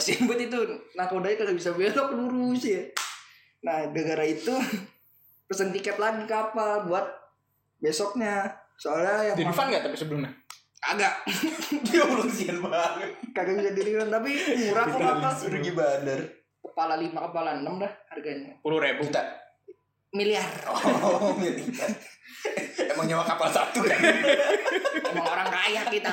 steamboat itu nakodanya kagak bisa belok lurus ya nah gara-gara itu pesen tiket lagi kapal buat besoknya soalnya yang Di refund nggak tapi sebelumnya? agak Dia belum sian banget. kagak bisa diri tapi murah kok kapal Pergi bandar. kepala lima kepala enam dah harganya Puluh ribu. Juta. miliar Oh, miliar. Emang nyawa kapal satu kan? Emang orang kaya kita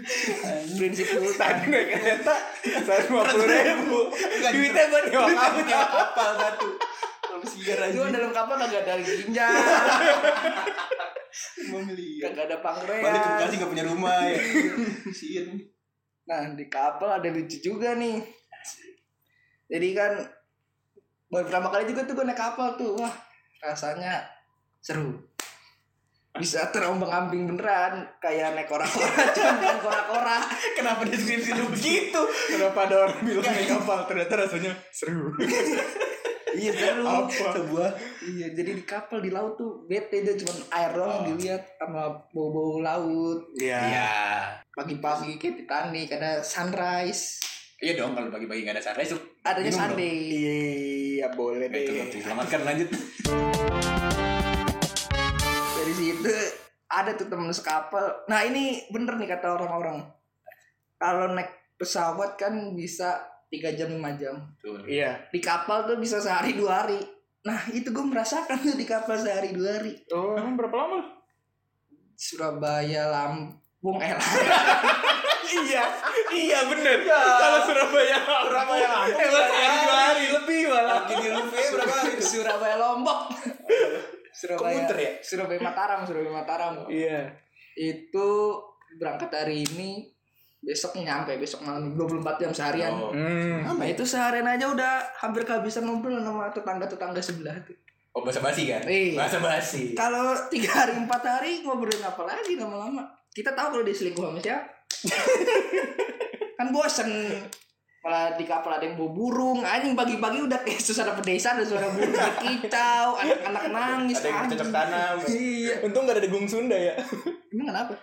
prinsip sultan Naik kereta seratus lima puluh ribu. Duitnya buat Duitnya kapal. nyawa kapal satu. Kalau sigar aja. itu dalam kapal kagak ada ginjal 5 miliar. kagak ada Balik ke Bekasi gak punya rumah ya. Sian. Nah di kapal ada lucu juga nih. Jadi kan baru pertama kali juga tuh gue naik kapal tuh, wah rasanya seru. Bisa terombang ambing beneran kayak naik kora-kora, cuma bukan kora-kora. Kenapa deskripsi lu begitu? Kenapa ada orang bilang naik kapal ternyata rasanya seru. Iya seru. Apa? Sebuah Iya jadi di kapal di laut tuh bete aja cuma air doang Oh. dilihat sama bau-bau laut. Iya. Iya. Pagi-pagi kayak Titanic ada sunrise, Iya dong kalau pagi-pagi gak ada sunrise tuh. adanya. Sunday. Iya boleh Nah, itu deh. selamatkan lanjut. Dari situ ada tuh temen sekapal nah ini bener nih kata orang-orang. Kalau naik pesawat kan bisa tiga jam 5 jam. Tuh. Iya. di kapal tuh bisa sehari dua hari. Nah itu gue merasakan tuh di kapal sehari dua hari. Oh, emang berapa lama? Surabaya Lampung eh iya, iya bener. Kalau Surabaya, Surabaya Lampung, sehari dua hari. Lebih malah. Di Luve berapa hari? Surabaya Lombok Surabaya Komuter ya? Surabaya Mataram Surabaya Mataram Iya. itu berangkat hari ini besok nyampe besok malam 24 jam seharian Oh. Hmm. Nah itu seharian aja udah hampir kehabisan ngobrol sama tetangga-tetangga sebelah tuh. Oh bahasa basi kan? Iya. Bahasa basi. Kalau tiga hari empat hari ngobrolin apa lagi lama-lama. Kita tahu kalau dia selingkuh sama siapa. kan bosen. Malah di kapal ada yang bawa burung, anjing pagi-pagi udah kayak suasana pedesaan, ada suara burung kicau, anak-anak nangis. Ada yang anjing. bercocok tanam. Iya. Untung gak ada degung Sunda ya. Emang kenapa?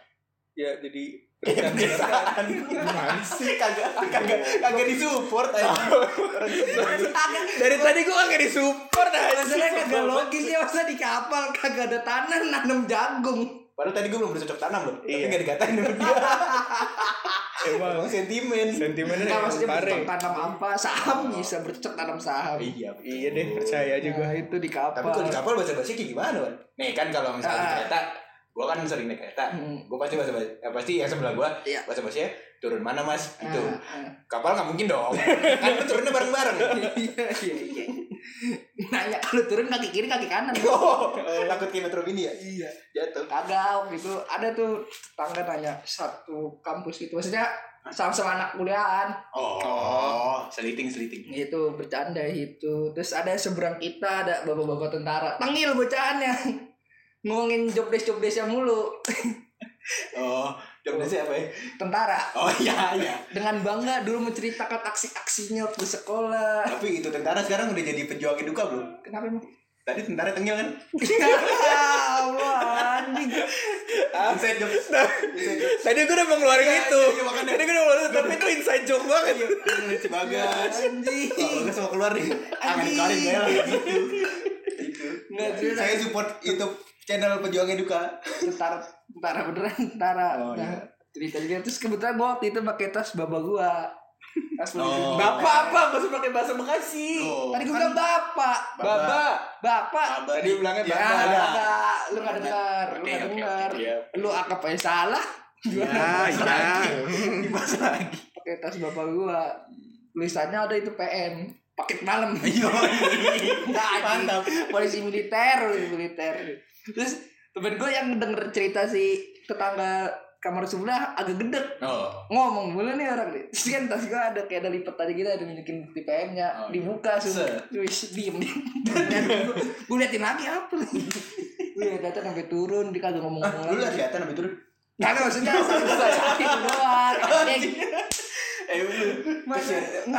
Ya jadi Pedesaan. Gimana sih kagak kagak kagak disupport aja. Dari tadi gua kagak disupport aja. Masalahnya kagak logis ya masa di kapal kagak ada tanah nanam jagung. Padahal tadi gue belum bercocok tanam loh. Tapi Iya. gak dikatain sama dia. Emang Emang sentimen. sentimennya Enggak maksudnya pare. tanam apa? Saham bisa bercocok tanam saham. Iya. betul. Iya deh, percaya aja gua. Nah, itu di kapal. Tapi kalau di kapal bahasa basi kayak gimana, Wan? Nih kan kalau misalnya Ah. kereta, gua kan sering naik kereta. Hmm. Gua pasti bahasa eh, pasti yang sebelah gua Iya. bahasa basi turun mana mas? Gitu. Ah, ah. Kapal nggak mungkin dong. kan turunnya bareng-bareng. Iya iya iya. Nanya kalau turun kaki kiri kaki kanan. Oh, takut kayak Metro Mini ya? Iya. Jatuh. Kagak waktu itu ada tuh tetangga tanya satu kampus itu maksudnya sama-sama anak kuliahan Oh, seliting seliting. gitu bercanda itu terus ada seberang kita ada bapak-bapak tentara tengil bocahannya ngomongin job desk job desknya mulu Oh, jawabnya siapa ya? tentara Oh iya iya. dengan bangga dulu menceritakan aksi-aksinya waktu sekolah Tapi itu tentara sekarang udah jadi pejuang duka belum? kenapa emang Tadi tentara tengil kan? ya Allah anjing Inside joke. Joke. Tadi gua udah mau ngeluarin Iya, itu. iya, iya. Tadi gua udah mau ngeluarin tapi itu inside joke banget. Lucu banget. anjing Kalau nggak semua keluar nih. Anjing. gue lah gitu. Itu. Nggak, dia- Saya support YouTube channel pejuang duka. tentara tentara beneran? Tentara Oh, nah, iya. cerita dia terus kebetulan gua waktu itu pakai tas bapak gua. Tas Oh. Bapak apa? Gak usah pakai bahasa Bekasi. Oh, tadi gua kan bilang bapak. Bapak. Baba Tadi bilangnya ya Baba. enggak lu nggak dengar. Lu oke, dengar lu akap aja salah. Ya, ya. Dibahas lagi. pakai tas bapak gua. Tulisannya ada itu PM paket malam. Iya. Mantap. polisi militer polisi militer terus temen gue yang denger cerita si tetangga kamar sebelah agak gedek Oh. ngomong mulu nih orang nih terus kan tas gue ada kayak ada lipat aja gitu ada nunjukin bukti PM nya Oh, dibuka Set. semua wis diem diem gue liatin lagi apa gue liatin sampai turun dia kagak ngomong Ah, ngomong lu lihat lagi kelihatan habis turun. kagak maksudnya sakit doang anjing. Eh, lu.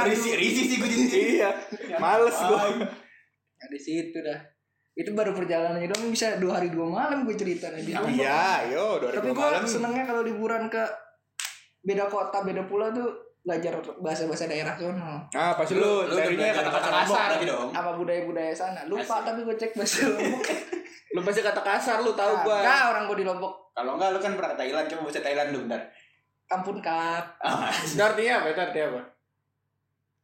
Risih, risih sih gue jadi. Iya. Males gua. Nah, di situ dah itu baru perjalanannya doang bisa dua hari dua malam gue cerita nih di Lombok. Iya, yo, dua tapi ribu gue malam. senengnya kalau liburan ke beda kota beda pulau tuh belajar bahasa-bahasa daerah sono Ah, pasti Lu carinya kata-kata bahasa kasar. berarti dong. apa budaya-budaya sana lupa Asik. tapi gue cek bahasa Lombok Lu pasti kata kasar lu tahu gua. Enggak orang gue di Lombok Kalau enggak lu kan pernah ke Thailand, coba bahasa Thailand lu bentar. kampun kap Itu artinya apa? Itu artinya apa?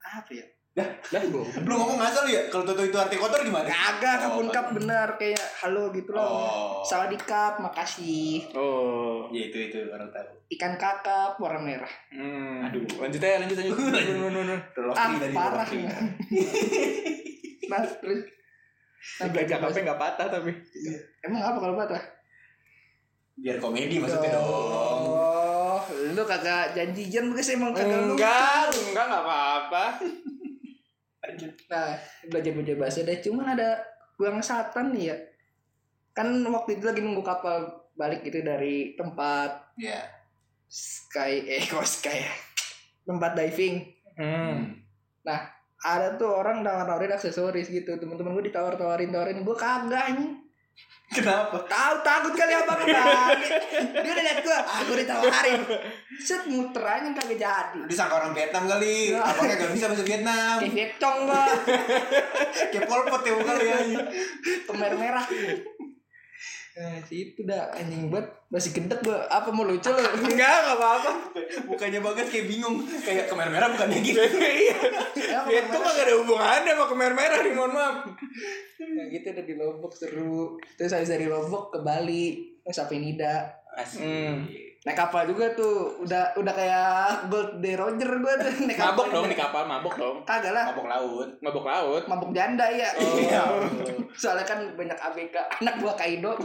apa ya Lah, gua. Lu ngomong ngasal ya? Kalau Toto itu arti kotor gimana? kagak Oh, kampun kap bener kayak halo gitu loh Oh. sawadee kap makasih Oh. Ya itu itu orang tahu. ikan kakap warna merah Hmm. Aduh. Lanjut aja, lanjut lanjut. Nun, nun, nun, nun. Terlalu ah tadi parah nah terus nah, Belajar bahasa- apa nggak patah tapi. emang apa kalau patah Biar komedi maksudnya dong. Oh, lu kagak janjian bekas emang kagak lu. Enggak, enggak enggak apa-apa. Nah, belajar belajar bahasa deh. Cuman ada buang satan nih ya. Kan waktu itu lagi nunggu kapal balik gitu dari tempat Ya. sky eh kok sky ya? tempat diving. Hmm. Ada tuh orang nawar-nawarin aksesoris gitu. Temen-temen gue ditawar-tawarin tawarin gue kagak nih. Kenapa? Tahu takut kali apa kan? Dia udah liat gue, ah gue ditawarin. Set muter aja kagak jadi. Disangka orang Vietnam kali. Abangnya gak bisa bahasa Vietnam. Kayak Vietcong gua, Kayak Pol Pot ya bukan ya. pemer merah. Nah, situ dah anjing banget masih gendek gua. Apa mau lucu lu? Enggak, enggak apa-apa. Bukannya bagas kayak bingung. Kayak kemer merah bukannya gitu. Iya. Ya, pemer merah. kagak ada hubungannya sama kemer merah nih, mohon maaf. Nah, gitu udah di Lombok seru. Terus habis dari Lombok ke Bali, Nusa Penida. Asik. Hmm. Naik kapal juga tuh. Udah udah kayak Gold Day Roger gua tuh naik kapal. Mabok dong di kapal, mabok dong. Kagak lah. Mabok laut. Mabok laut. Mabuk janda ya. Iya. Soalnya kan banyak ABK anak buah Kaido.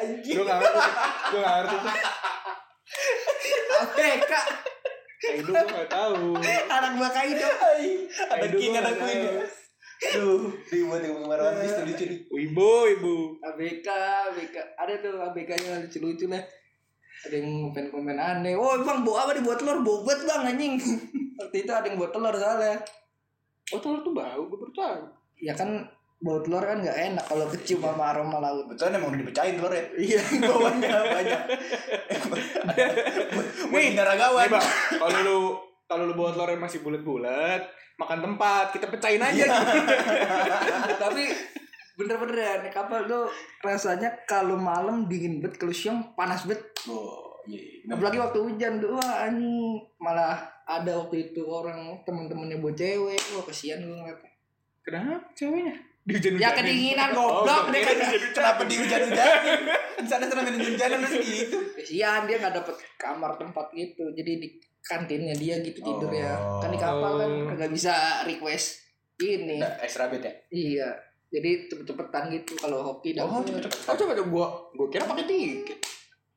Gue gak ngerti. Gue gak ngerti. ABK Itu gue gak tahu. anak buah Kaido. Ada king, gua ada queen. Aduh, dibuat yang kemarin One Piece tuh lucu nih. Ibu, ibu. ABK, ABK. Ada tuh ABK-nya lucu-lucu lah. Ada yang komen-komen aneh. Oh, bang, bawa apa nih buat telur? Bobot bang, anjing. Waktu itu ada yang buat telur soalnya. Oh, telur tuh bau, gue baru tahu. Ya kan, bau telur kan nggak enak kalau kecium sama aroma laut. Betul emang udah dipecahin telur ya. Iya, Bawahnya banyak. Buat Nih, binaragawan. Nih, Bang, kalau lu kalau lu bawa telur yang masih bulat-bulat, makan tempat, kita pecahin aja. Tapi bener-bener ya, naik kapal tuh rasanya kalau malam dingin banget, kalau siang panas banget. Oh, iya. Apalagi waktu hujan tuh, wah anjing. Malah ada waktu itu orang temen-temennya buat cewek, wah kesian gue ngeliatnya. Kenapa ceweknya? Di hujan Ya kedinginan goblok Oh, dia kan. Kenapa di hujan-hujanin? Di sana sana main hujan-hujanan masih gitu. Kesian dia nggak dapet kamar tempat gitu. Jadi di kantinnya dia gitu tidur ya. Oh. Kan di kapal kan Oh. nggak bisa request ini. Nah, extra bed ya. Iya. Jadi cepet-cepetan gitu kalau hoki dan Oh, cepet-cepet. Oh, coba coba gua gua kira pakai tiket.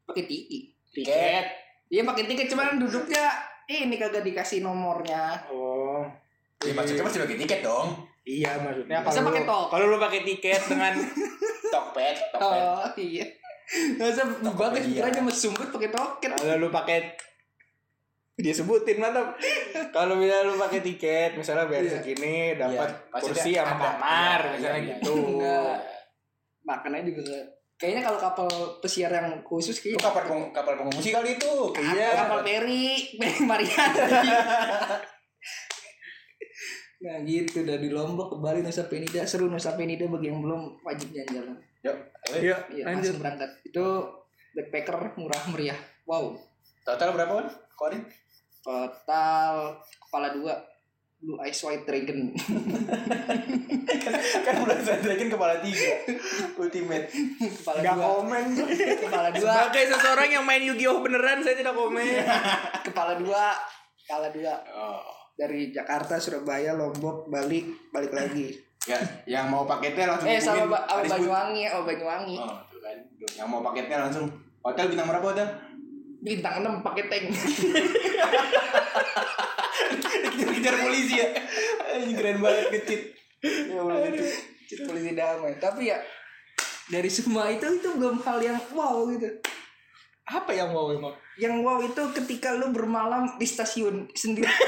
pakai tiki. Tiket. Iya pakai tiket cuman duduknya ini kagak dikasih nomornya. Oh. Ya maksudnya masih pakai tiket dong. Iya maksudnya kalau pakai lu- tok? kalau lu pakai tiket dengan Tokped, tokped. Oh iya. Masa kiranya mas sumbut pakai toket. kalau lu pakai dia sebutin mantap. Kalau misalnya lu pakai tiket, misalnya bayar Iya. segini dapat Iya, maksudnya kursi sama kamar, Iya, misalnya iya, gitu. Enggak. Makannya juga Kayaknya kalau kapal pesiar yang khusus Itu kayak kapal peng- kapal pengungsi kali itu. Iya. kapal peri, peri Mariana. nah gitu dari Lombok ke Bali Nusa Penida seru Nusa Penida bagi yang belum wajib jalan-jalan. Yuk. Iya, Iya lanjut. langsung berangkat. Itu backpacker murah meriah. Wow. Total berapa kan? Korin? Total kepala dua Blue Eyes White Dragon. kan udah saya dragon kepala tiga. Ultimate. kepala Enggak dua. komen. Kepala dua. Sebagai seseorang yang main Yu-Gi-Oh beneran, saya tidak komen. Kepala dua. Kepala dua. Oh. Dari Jakarta, Surabaya, Lombok, balik, balik lagi. Ya, yang mau paketnya langsung Eh sama, Ba-. Banyuwangi, oh Banyuwangi. Oh, tuh kan. Yang mau paketnya langsung hotel bintang berapa hotel? Bintang 6 pakai tank. Dikejar-kejar polisi ya. Ini keren banget kecil. ya Allah, itu Cit polisi damai. Tapi ya dari semua itu itu belum hal yang wow gitu. Apa yang mau emang? Yang wow itu ketika lu bermalam di stasiun sendiri.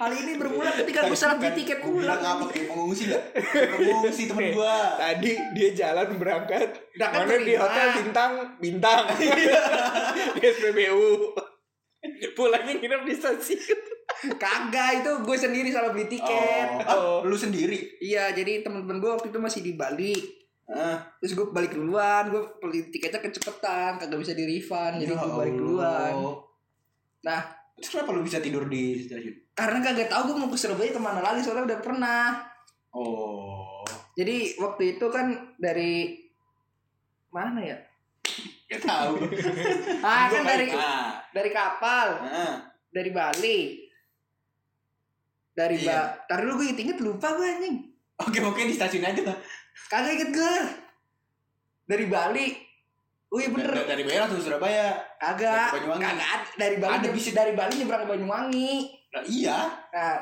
Hal ini bermula ketika gue salah beli tiket Gua bilang pulang. apa kayak pengungsi gak? Kayak pengungsi temen gua. Tadi dia jalan berangkat. Berangkat Mana di hotel bintang bintang. di SPBU. Pulangnya nginep di stasiun. Kagak itu gue sendiri salah beli tiket. Oh, ah, lu sendiri. Iya, jadi teman-teman gue waktu itu masih di Bali. Ah, Terus gue balik duluan, gue beli tiketnya kecepetan, kagak bisa di refund, jadi ya gue balik duluan. Nah, Terus kenapa lu bisa tidur di stasiun? karena kagak tahu gue mau ke Surabaya ke mana lagi, soalnya udah pernah. Oh. Jadi waktu itu kan dari mana ya? Gak tahu. Ah kan dari Ah, dari kapal, ah. dari Bali. Dari Iya. Ba, tar dulu gue inget lupa gue anjing. Oke, oke di stasiun aja lah. Kagak inget gue. Dari Bali. Oh iya bener. Dari, dari Bayar langsung Surabaya. Kagak. Kagak ada. Dari Bali Ada bisa. dari Bali nyebrang ke Banyuwangi. Nah, iya. Nah,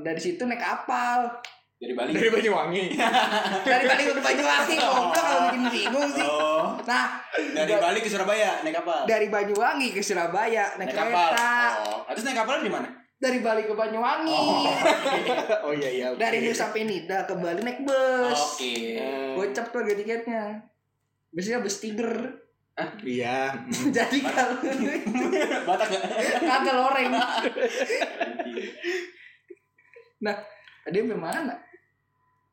dari situ naik kapal. Dari Bali. Dari Banyuwangi. Dari Bali ke Banyuwangi goblok kalau bikin bingung sih. Oh. Nah, Dari da- Bali ke Surabaya naik kapal. dari Banyuwangi ke Surabaya naik, Naik kapal. kereta. Oh. Terus naik kapal di mana? Dari Bali ke Banyuwangi. oh iya iya. oke. Dari Nusa Penida ke Bali naik bus. Oke. Eh, Gocap tuh harga tiketnya. Biasanya bus tiger. Iya. Jadi kalau Batak gak? kagak loreng. Nah, dia sampai mana?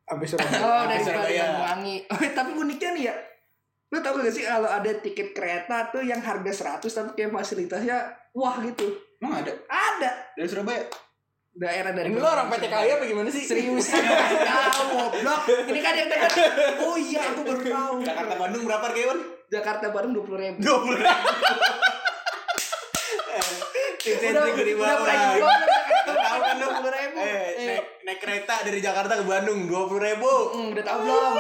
Habis Surabaya. Oh, dari Surabaya. Banyuwangi. Oh, tapi uniknya nih ya. Lu tau gak sih kalau ada tiket kereta tuh yang harga 100 tapi kayak fasilitasnya wah gitu. Emang ada? Ada Dari Surabaya? daerah dari Ini lo orang PT Kaya apa gimana sih? Serius tahu goblok. Ini kan yang dekat. Oh iya, aku baru tahu. Jakarta Bandung berapa harganya? Jakarta Bandung dua puluh ribu. Dua puluh ribu. Tim Udah, sentri di udah bawah. mulai jeblok Tahu kan lu? dua puluh ribu. Eh, naik, naik kereta dari Jakarta ke Bandung dua puluh ribu. Hmm, udah tahu belum?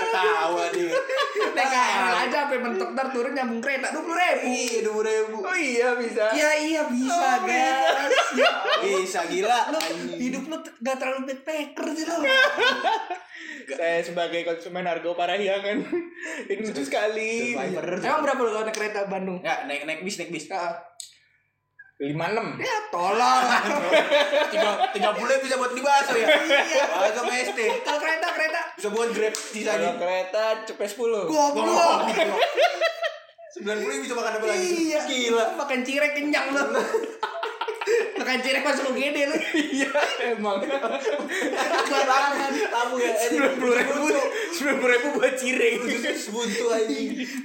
Ketawa dia. Naik KRL aja sampai mentok ntar turun nyambung kereta dua puluh ribu. Iya dua puluh ribu. Oh iya bisa. Iya iya bisa Oh, guys. Ya, Bisa gila. lu hidup lu gak terlalu backpacker sih lu. Saya sebagai konsumen Argo Parahyangan ini lucu sekali. Emang berapa lu kalau naik kereta Bandung? Ya, naik naik bis naik bis. Lima enam. Ya tolong. Tiga tiga puluh bisa buat beli bakso ya. Iya. Bakso PST. Kalau kereta kereta Bisa buat grab Kalau sisanya. kereta cepet sepuluh. goblok. Sembilan puluh bisa makan apa lagi? Iya. Gila. Makan cirek kenyang lu. Makan cirek masuk UGD lu. Iya emang. Barangan. Tamu ya. Sembilan puluh ribu. Sembilan puluh ribu buat cireng. Sebuntu aja.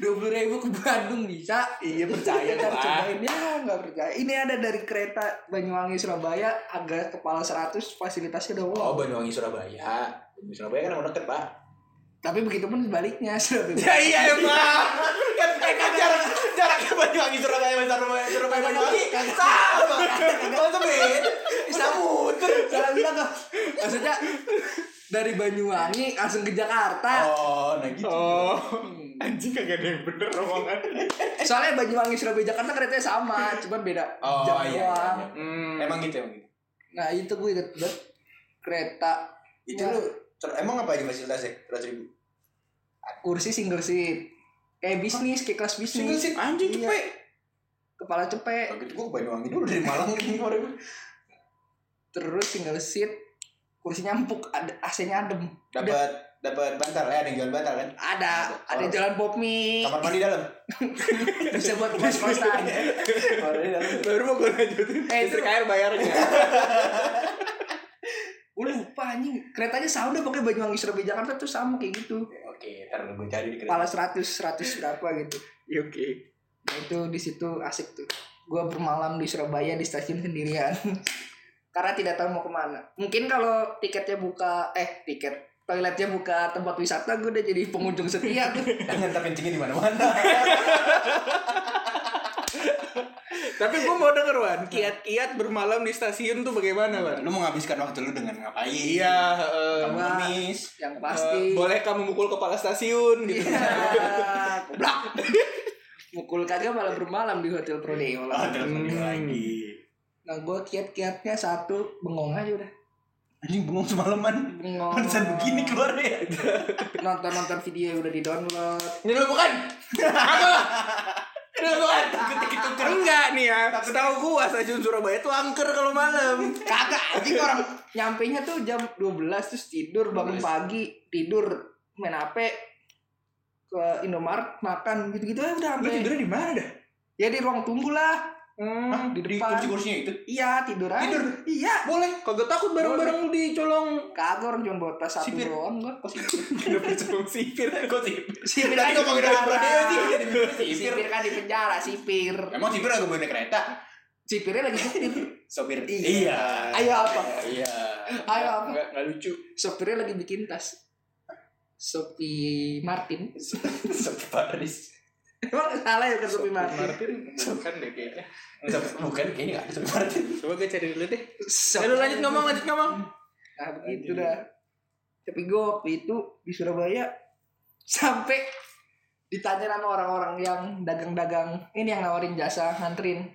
Dua puluh ribu ke Bandung bisa. Iya percaya lah. cobain ya nggak percaya. Ini ada dari kereta Banyuwangi Surabaya agak kepala 100 fasilitasnya udah wow. Oh, Banyuwangi Surabaya. Surabaya kan emang deket, Pak. Tapi begitu pun sebaliknya Surabaya. Ya iya emang. Banyuwangi Surabaya sama Surabaya Surabaya Banyuwangi sama. Masa beda? Bisa muter. Salah bilang kok. Maksudnya dari Banyuwangi langsung ke Jakarta. Oh, nah gitu. Oh. Anjing kagak ada yang bener omongan. Soalnya Banyuwangi Surabaya Jakarta keretanya sama, cuman beda Oh, jam iya, doang. iya, Hmm. Emang gitu emang gitu. Nah itu gue inget banget kereta Itu Ya. lu emang apa aja fasilitasnya? Seratus ribu. kursi single seat kayak bisnis kayak kelas Single bisnis seat anjing Iya. cepet. kepala cepet Begitu gua ke Banyuwangi dulu dari Malang kemarin. terus single seat kursinya empuk ada AC-nya adem Dapat dapat bantal ya, ada yang jual bantal kan? ada ada Oh. jalan pop mie Kamar mandi dalam. bisa buat kos kosan. Baru mau gue lanjutin. Eh, Listrik air bayarnya. gue lupa anjing keretanya sama udah pokoknya Banyuwangi Surabaya Jakarta tuh sama kayak gitu Oke, ntar gue cari di kereta. 100 100 berapa gitu Ya oke. nah itu di situ asik tuh gue bermalam di Surabaya di stasiun sendirian karena tidak tahu mau ke mana mungkin kalau tiketnya buka eh tiket toiletnya buka tempat wisata gue udah jadi pengunjung setia tuh Jangan kencingnya di mana-mana. Tapi gue mau denger Wan, kiat-kiat bermalam di stasiun tuh bagaimana Wan? Lu menghabiskan waktu lu dengan ngapain? Iya, eh, Kamu ngemis. yang eh, pasti boleh kamu mukul kepala stasiun gitu. Iya, goblok. mukul kagak malah bermalam di hotel Prodeo lah dia Hmm. lagi. nah gue kiat-kiatnya satu bengong aja udah Anjing bengong semalaman. bengong Pantesan begini keluarnya. nonton nonton video yang udah di download Ini lu bukan? Apa? Gua takut dikit Enggak nih ya. Setahu gua stasiun Surabaya tuh angker kalau malam. Kagak anjing orang nyampe nya tuh jam 12 terus tidur bangun 12. pagi, tidur main HP ke Indomaret makan gitu-gitu aja udah sampai. tidurnya di mana dah? Ya di ruang tunggu lah. Hmm, di Di depan. kursi-kursinya itu. Iya, tidur aja. Tidur? Iya. boleh. Kagak takut barang-barang lu dicolong. Kagak orang cuma bawa tas satu Sipir. doang gua. Kenapa colong sipir? Kok? Sipir Tadi kan di ngomongin orang penjara. Sipir. Sipir kan di penjara, sipir. Emang sipir agak boleh naik kereta? Sipirnya lagi sipir. Sopir. Iya. Ayo apa? Iya. Ayo apa? Enggak, enggak lucu. Sopirnya lagi bikin tas. Sopi Martin. Sopir Paris. Emang salah ya Sopi Martin? Martin bukan deh kayaknya. Bukan kayaknya nggak ada Martin. Coba gue cari dulu deh. Eh, lu lanjut ngomong, lanjut ngomong. Nah begitu dah. Tapi gue waktu itu di Surabaya sampai ditanya sama orang-orang yang dagang-dagang ini yang nawarin jasa nganterin.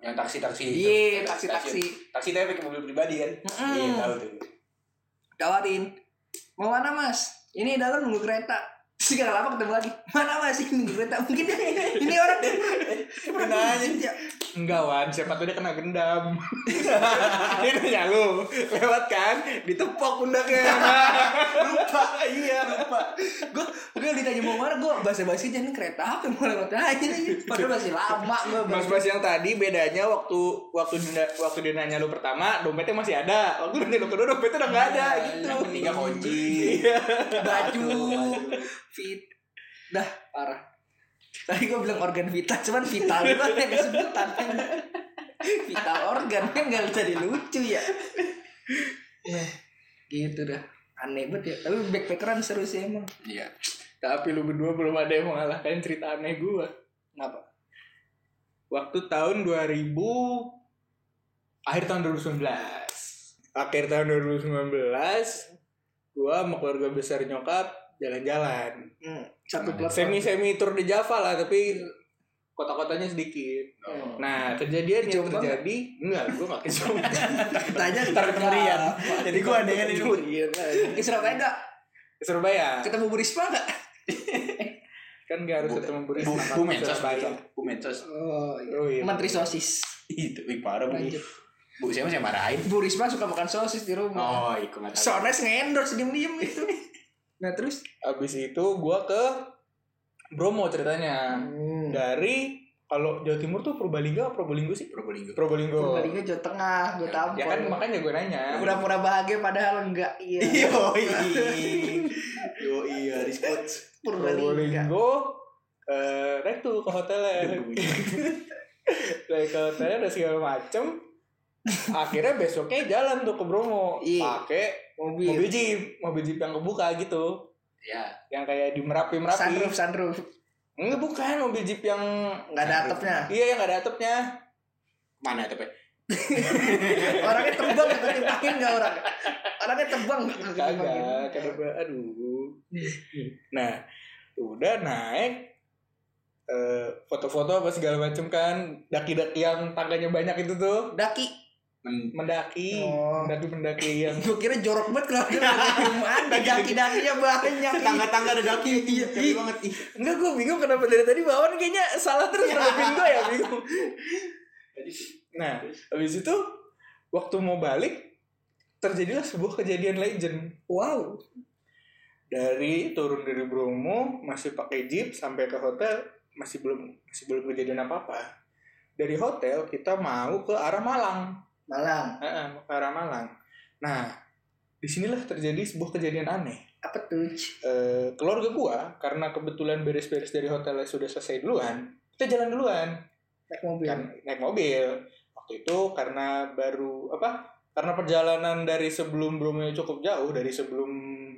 Yang taksi-taksi. itu. Iya, taksi-taksi. Taksi tapi pakai mobil pribadi kan? Iya tahu tuh. Tawarin. Mau mana mas? Ini dalam nunggu kereta. Terus gak lama ketemu lagi. Mana mas? Ini nunggu kereta. Mungkin ini orang Nanya. Ya, Enggak, Wan. Siapa tuh dia kena gendam. dia nanya lu. Lewat kan? Ditepok pundaknya. Lupa. Iya lupa. gue gue ditanya mau mana gue bahasa basi aja nih kereta apa? Yang mau lewat aja nih. Padahal masih lama gue Bas yang tadi bedanya waktu waktu dia, waktu dia nanya lu pertama dompetnya masih ada. Waktu nanya lu kedua dompetnya udah nggak ada gitu. Yang ketiga kunci. baju. Fit. Dah parah. Tadi gue bilang organ vital cuman vital banget yang disebutan vital organ kan nggak bisa dilucu ya. Ya gitu dah. Aneh banget ya. Tapi backpackeran seru sih emang. Iya. Tapi lu berdua belum ada yang mengalahkan cerita aneh gua. kenapa Waktu tahun 2000 akhir tahun 2019. Akhir tahun 2019 gua sama keluarga besar nyokap jalan-jalan. hmm, satu Nah, Semi-semi tur di Java lah tapi kota-kotanya sedikit. Oh. Nah, kejadian yang terjadi enggak, gua enggak ke Jombang. tanya Ntar. Jadi gua ada yang ini. ke Surabaya enggak Ke Surabaya. ketemu Bu Risma enggak Kan enggak harus ketemu Bu Bu. Bu Mensos, Surabaya. Bu Mensos. oh, Oh iya. Menteri sosis Itu wih, parah bu. Lanjut. Bu siapa sih yang marahin? Bu Risma suka makan sosis di rumah Oh, ikut nggak tahu. Sones nge-endorse diem-diem gitu nah terus Abis itu gua ke Bromo ceritanya. hmm. Dari kalau Jawa Timur tuh Purbalingga apa Probolinggo sih? Probolinggo. Probolinggo. Purbalingga Jawa Tengah gue Ya, tampol Ya kan makanya gue nanya. pura-pura bahagia padahal enggak iya Yoi. Yoi, Haris Coach. Purbalingga Probolinggo. Eh, naik tuh ke hotelnya. naik ke hotelnya ada segala macem. Akhirnya besoknya jalan tuh ke Bromo. Iya. Pakai mobil, mobil jeep, mobil jeep yang kebuka gitu. Ya. Yang kayak di merapi merapi. sunroof sunroof Enggak bukan mobil jeep yang nggak ada atapnya iya yang nggak ada atapnya. Mana tapi? orangnya tebang nggak ketimbangin nggak orang orangnya tebang nggak ketimbangin Kagak, kenapa? Nah, udah naik eh, foto-foto apa segala macem kan. Daki-daki yang tangganya banyak itu tuh. Daki. Men- mendaki. Oh. mendaki mendaki yang gue kira jorok banget belum ada daki dakinya banyak. Tangga-tangga ada daki. Iya, iya. banget. Enggak gue bingung kenapa dari tadi bawaan kayaknya salah terus ngadepin gue ya bingung. Nah habis itu waktu mau balik terjadilah sebuah kejadian legend. Wow dari turun dari Bromo masih pakai jeep sampai ke hotel masih belum masih belum kejadian apa apa dari hotel kita mau ke arah Malang. Malang. Heeh, mau ke arah Malang. Nah di sinilah terjadi sebuah kejadian aneh. Apa tuh? Eh, keluarga gua karena kebetulan beres-beres dari hotelnya sudah selesai duluan kita jalan duluan. Naik mobil. Kan naik mobil. Waktu itu karena baru apa karena perjalanan dari sebelum Bromo cukup jauh dari sebelum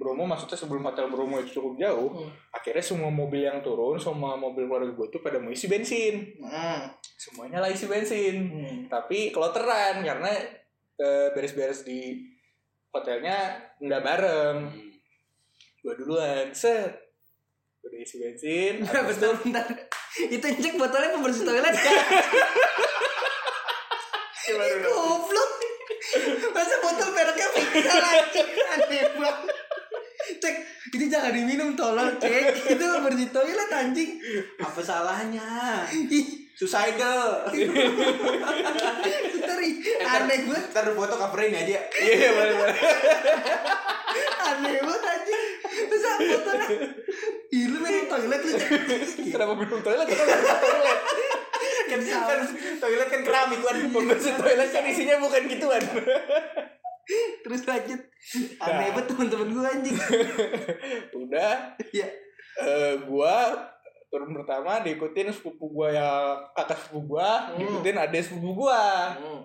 Bromo maksudnya sebelum hotel Bromo itu cukup jauh Hmm. akhirnya semua mobil yang turun semua mobil keluarga gue tuh pada mau isi bensin Hmm. semuanya lah isi bensin Hmm. tapi keloteran karena eh, beres-beres di hotelnya nggak bareng gue duluan set udah isi bensin itu bentar. Itu cek botolnya pembersih toilet kan? Goblok. Masa botol mereknya Victor anjing aneh banget. Itu jangan diminum tolong cek. Itu bersih toilet anjing. Apa salahnya? Suicidal. Ntar ih, aneh banget, Ntar foto coverin aja. Iya, boleh, boleh. aneh banget anjing. Terus apa foto? Ih, lu minum toilet lu. Kenapa minum toilet? Kenapa toilet? Kan, kan toilet kan keramik kan. Pembersih toilet kan isinya bukan gituan. Terus lanjut. Aneh banget teman-teman gue anjing. Udah, Iya. eh gua turun pertama diikutin sepupu gua yang kakak sepupu gua, Hmm. diikutin adik sepupu gua. Hmm.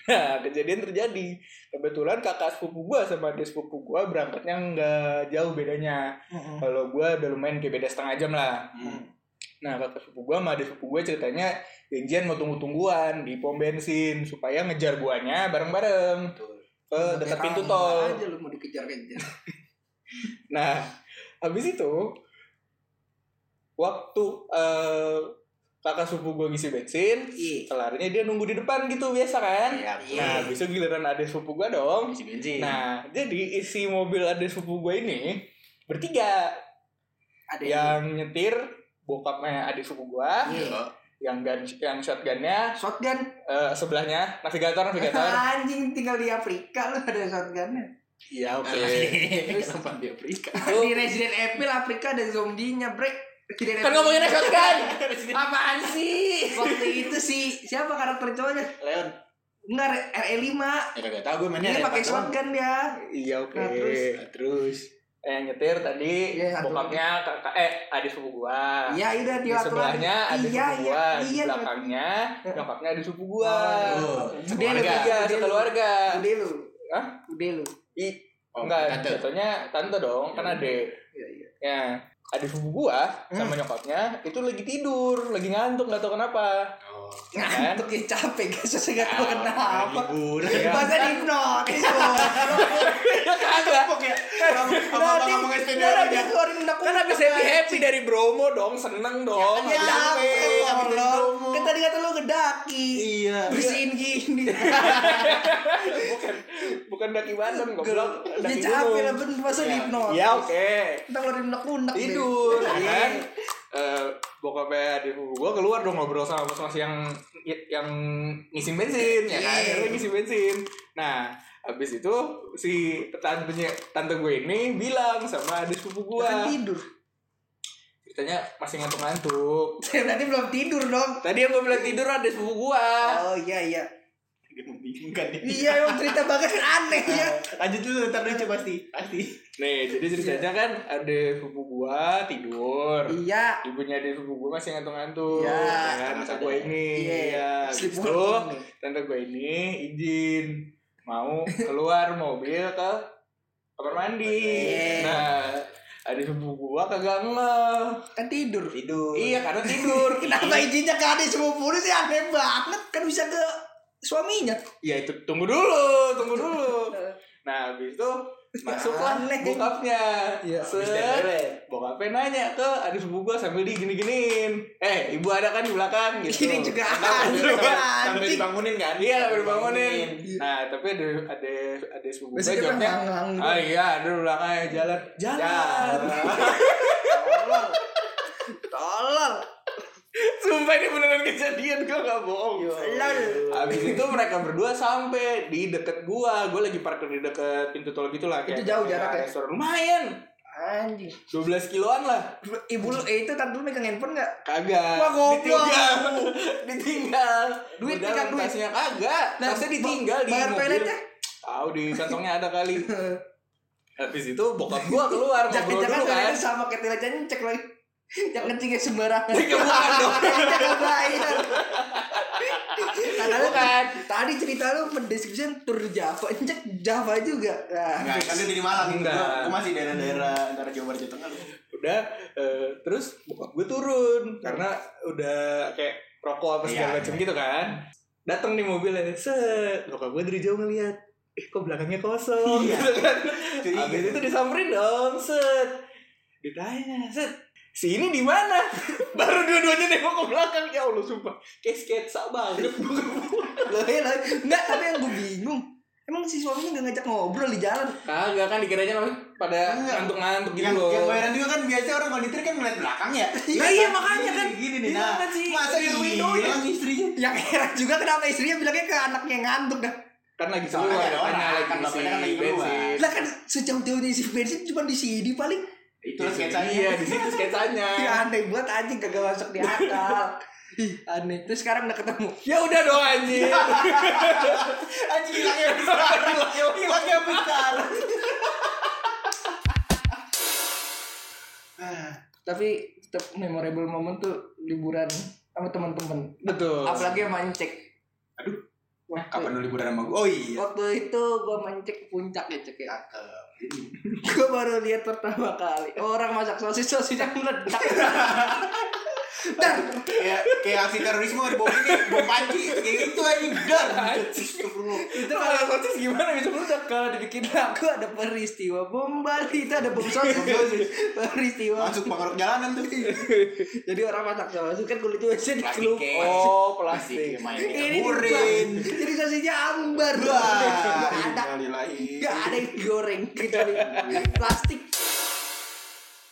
Nah, kejadian terjadi. Kebetulan kakak sepupu gua sama adik sepupu gua berangkatnya nggak jauh bedanya. Hmm. Kalau gua udah lumayan kayak beda setengah jam lah. Hmm. Nah, kakak sepupu gua sama adik sepupu gua ceritanya janjian mau tunggu-tungguan di pom bensin supaya ngejar guanya bareng-bareng ke dekat Kayak pintu tol. aja lu mau dikejar-kejar. Nah, habis itu waktu eh, kakak sepupu gue ngisi bensin, Iya. kelarnya dia nunggu di depan gitu biasa kan? Iya, Nah, bisa giliran ada sepupu gue dong. Isi bensin. Nah, jadi isi mobil ada sepupu gue ini bertiga. Ada Yang nyetir bokapnya adik sepupu gue, Iya. Yang gun, yang shotgunnya shotgun. eh, sebelahnya navigator navigator. Anjing tinggal di Afrika lu ada shotgunnya. Iya oke. Terus Tempat di Afrika. di Resident Evil Afrika ada zombinya, Brek. Resident Kan Evil. ngomongin shotgun. Apaan sih? Waktu itu si siapa karakter cowoknya? Leon. Enggak RE5. Ya kagak tahu gue mainnya Dia pakai shotgun dia. Iya oke. Nah, terus? Nah, terus. Eh yang nyetir tadi Iya, satu bokapnya kakak eh adik sepupu gua. Iya, udah Di sebelahnya ada iya, sepupu iya, gua, di iya, belakangnya iya. nyokapnya ada sepupu gua. Oh, Gede lu, Keluarga, gede lu. sekeluarga. Gede lu. Hah? Gede lu. I, Oh, enggak, tante. jatuhnya tante dong, kan adek. Iya, iya. Ya, adik sepupu gua sama nyokapnya itu lagi tidur, lagi ngantuk nggak tahu kenapa. Oh. Kan? Ngantuk ya capek guys, saya nggak tahu kenapa. Liburan. Iya. Masa dihipnotis gua. Kagak. Ya. Aja. dia keluarin unek-unek, Kan habis happy happy dari Bromo dong, seneng dong. Ya dari tolong. Bromo. Kan tadi kata lu ngedaki. Iya. Bersihin gini. bukan bukan daki badan goblok, Ya capek lah bener masa Ya. dihipnotis. Ya oke. Kita keluarin deh. tidur Iya. kan eh bokapnya adik gue keluar dong ngobrol sama mas-mas yang yang ngisi bensin ya kan Iya. Ngisi bensin nah habis itu si tantenya tante gue ini bilang sama adik sepupu gue Kan tidur. ceritanya masih ngantuk-ngantuk Berarti belum tidur dong. tadi yang gue bilang tidur ada sepupu gue Oh iya iya. Dia membingungkan nih. Iya emang cerita banget aneh ya. Lanjut dulu, ntar lucu pasti. Pasti. nih jadi ceritanya kan ada sepupu gue tidur Iya. ibunya ada sepupu gue masih ngantuk-ngantuk Iya. ya kan tante gue ini Iya. ya Sleep Habis itu, walking nih. tante gue ini izin mau keluar mobil ke kamar mandi. Iya. Nah, ada sepupu gua kagak ngeh. Kan tidur. Tidur. Iya, karena tidur. Kenapa izinnya ke adik sepupu sih aneh banget kan bisa ke suaminya. Ya itu tunggu dulu, tunggu dulu. Nah, habis itu masuklah Aneh. bokapnya. Iya, Set. Bokapnya nanya ke adik sepupu gua sambil di gini-giniin. Eh, ibu ada kan di belakang gitu. Ini juga Sambil. Sampai dibangunin kan? Iya, sambil dibangunin. Iya. Nah, tapi ada ada ada sepupu kan jawabnya, Ah iya, ada di belakangnya jalan. Jalan. Tolol. Tolol. Sumpah ini beneran kejadian gua gak bohong. Lol. Abis itu mereka berdua sampai di deket gua. Gua lagi parkir di deket pintu tol gitu lah. Itu jauh kayak jaraknya? Restoran lumayan. Anjing. 12 kiloan lah. Ibu lu eh itu tante lu megang handphone enggak? Kagak. Wah, goblok. Ditinggal. Ditinggal. Duit, Udah, pegang duit. tasnya kagak. Nah, Tasnya ditinggal di bayar mobil. toiletnya? Tahu di kantongnya ada kali. Habis itu bokap gua keluar ngobrol Jangan-jangan dulu kan. toiletnya sama kayak cek lagi. Yang kencingnya sembarangan. Ya, bukan dong. Jangan bayar. Karena Bukan. tadi cerita lu mendeskripsikan tur Java, cek Java juga. Nah, Enggak, kan dia di Malang. Enggak. Gua, gua masih daerah-daerah antara Jawa Barat Jawa Tengah. udah eh, terus bokap gue turun karena udah kayak rokok apa segala Iya. macam gitu kan datang di mobilnya set bokap gue dari jauh ngeliat eh kok belakangnya kosong Iya. gitu kan habis itu disamperin dong set ditanya set si ini di mana? Baru dua-duanya nengok ke belakang. Ya allah sumpah. Kayak sketsa banget. Loh, ya lah. Enggak, tapi yang gue bingung. Emang si suaminya nggak ngajak ngobrol di jalan? Kagak kan dikiranya pada ngantuk-ngantuk gitu yang, loh. yang bayaran juga kan biasa orang nyetir kan ngeliat belakang ya? Nah, iya, makanya kan. gini nih Iya nah. kan sih, masa rear window ya. hilang istrinya? Yang heran juga kenapa istrinya bilangnya ke anaknya yang ngantuk dah. Kan lagi keluar orang, lagi kan kan lagi keluar. lah kan sejauh-jauhnya isi bensin cuma di CD paling itu sketsanya Iya, di situ sketsanya. ya aneh buat anjing kagak masuk di akal Ih, aneh terus sekarang udah ketemu Ya udah dong anjir. anjing hilangnya besar hilangnya besar tapi tetap memorable moment tuh liburan sama teman-teman Betul. apalagi Aduh. waktu, kapan lu liburan sama gue oh iya. Waktu itu gua mancek ke puncak ya cek ya gua baru lihat pertama kali. Orang masak sosis sosisnya meledak dan kayak kayak aksi terorisme di bawah ini bom panci kayak gitu anjing dar. Itu Kalau sosis gimana? Bisa meledak? kalau dibikin lagu ada peristiwa bom Bali itu ada bom sosis. Peristiwa. Masuk pengaruh jalanan tuh. Jadi orang masak sosis kan kulitnya biasanya dikelupas cake. Oh, plastik. ini dibuat. jadi sosisnya ambar. Ada. Gak ada yang digoreng. Kecuali plastik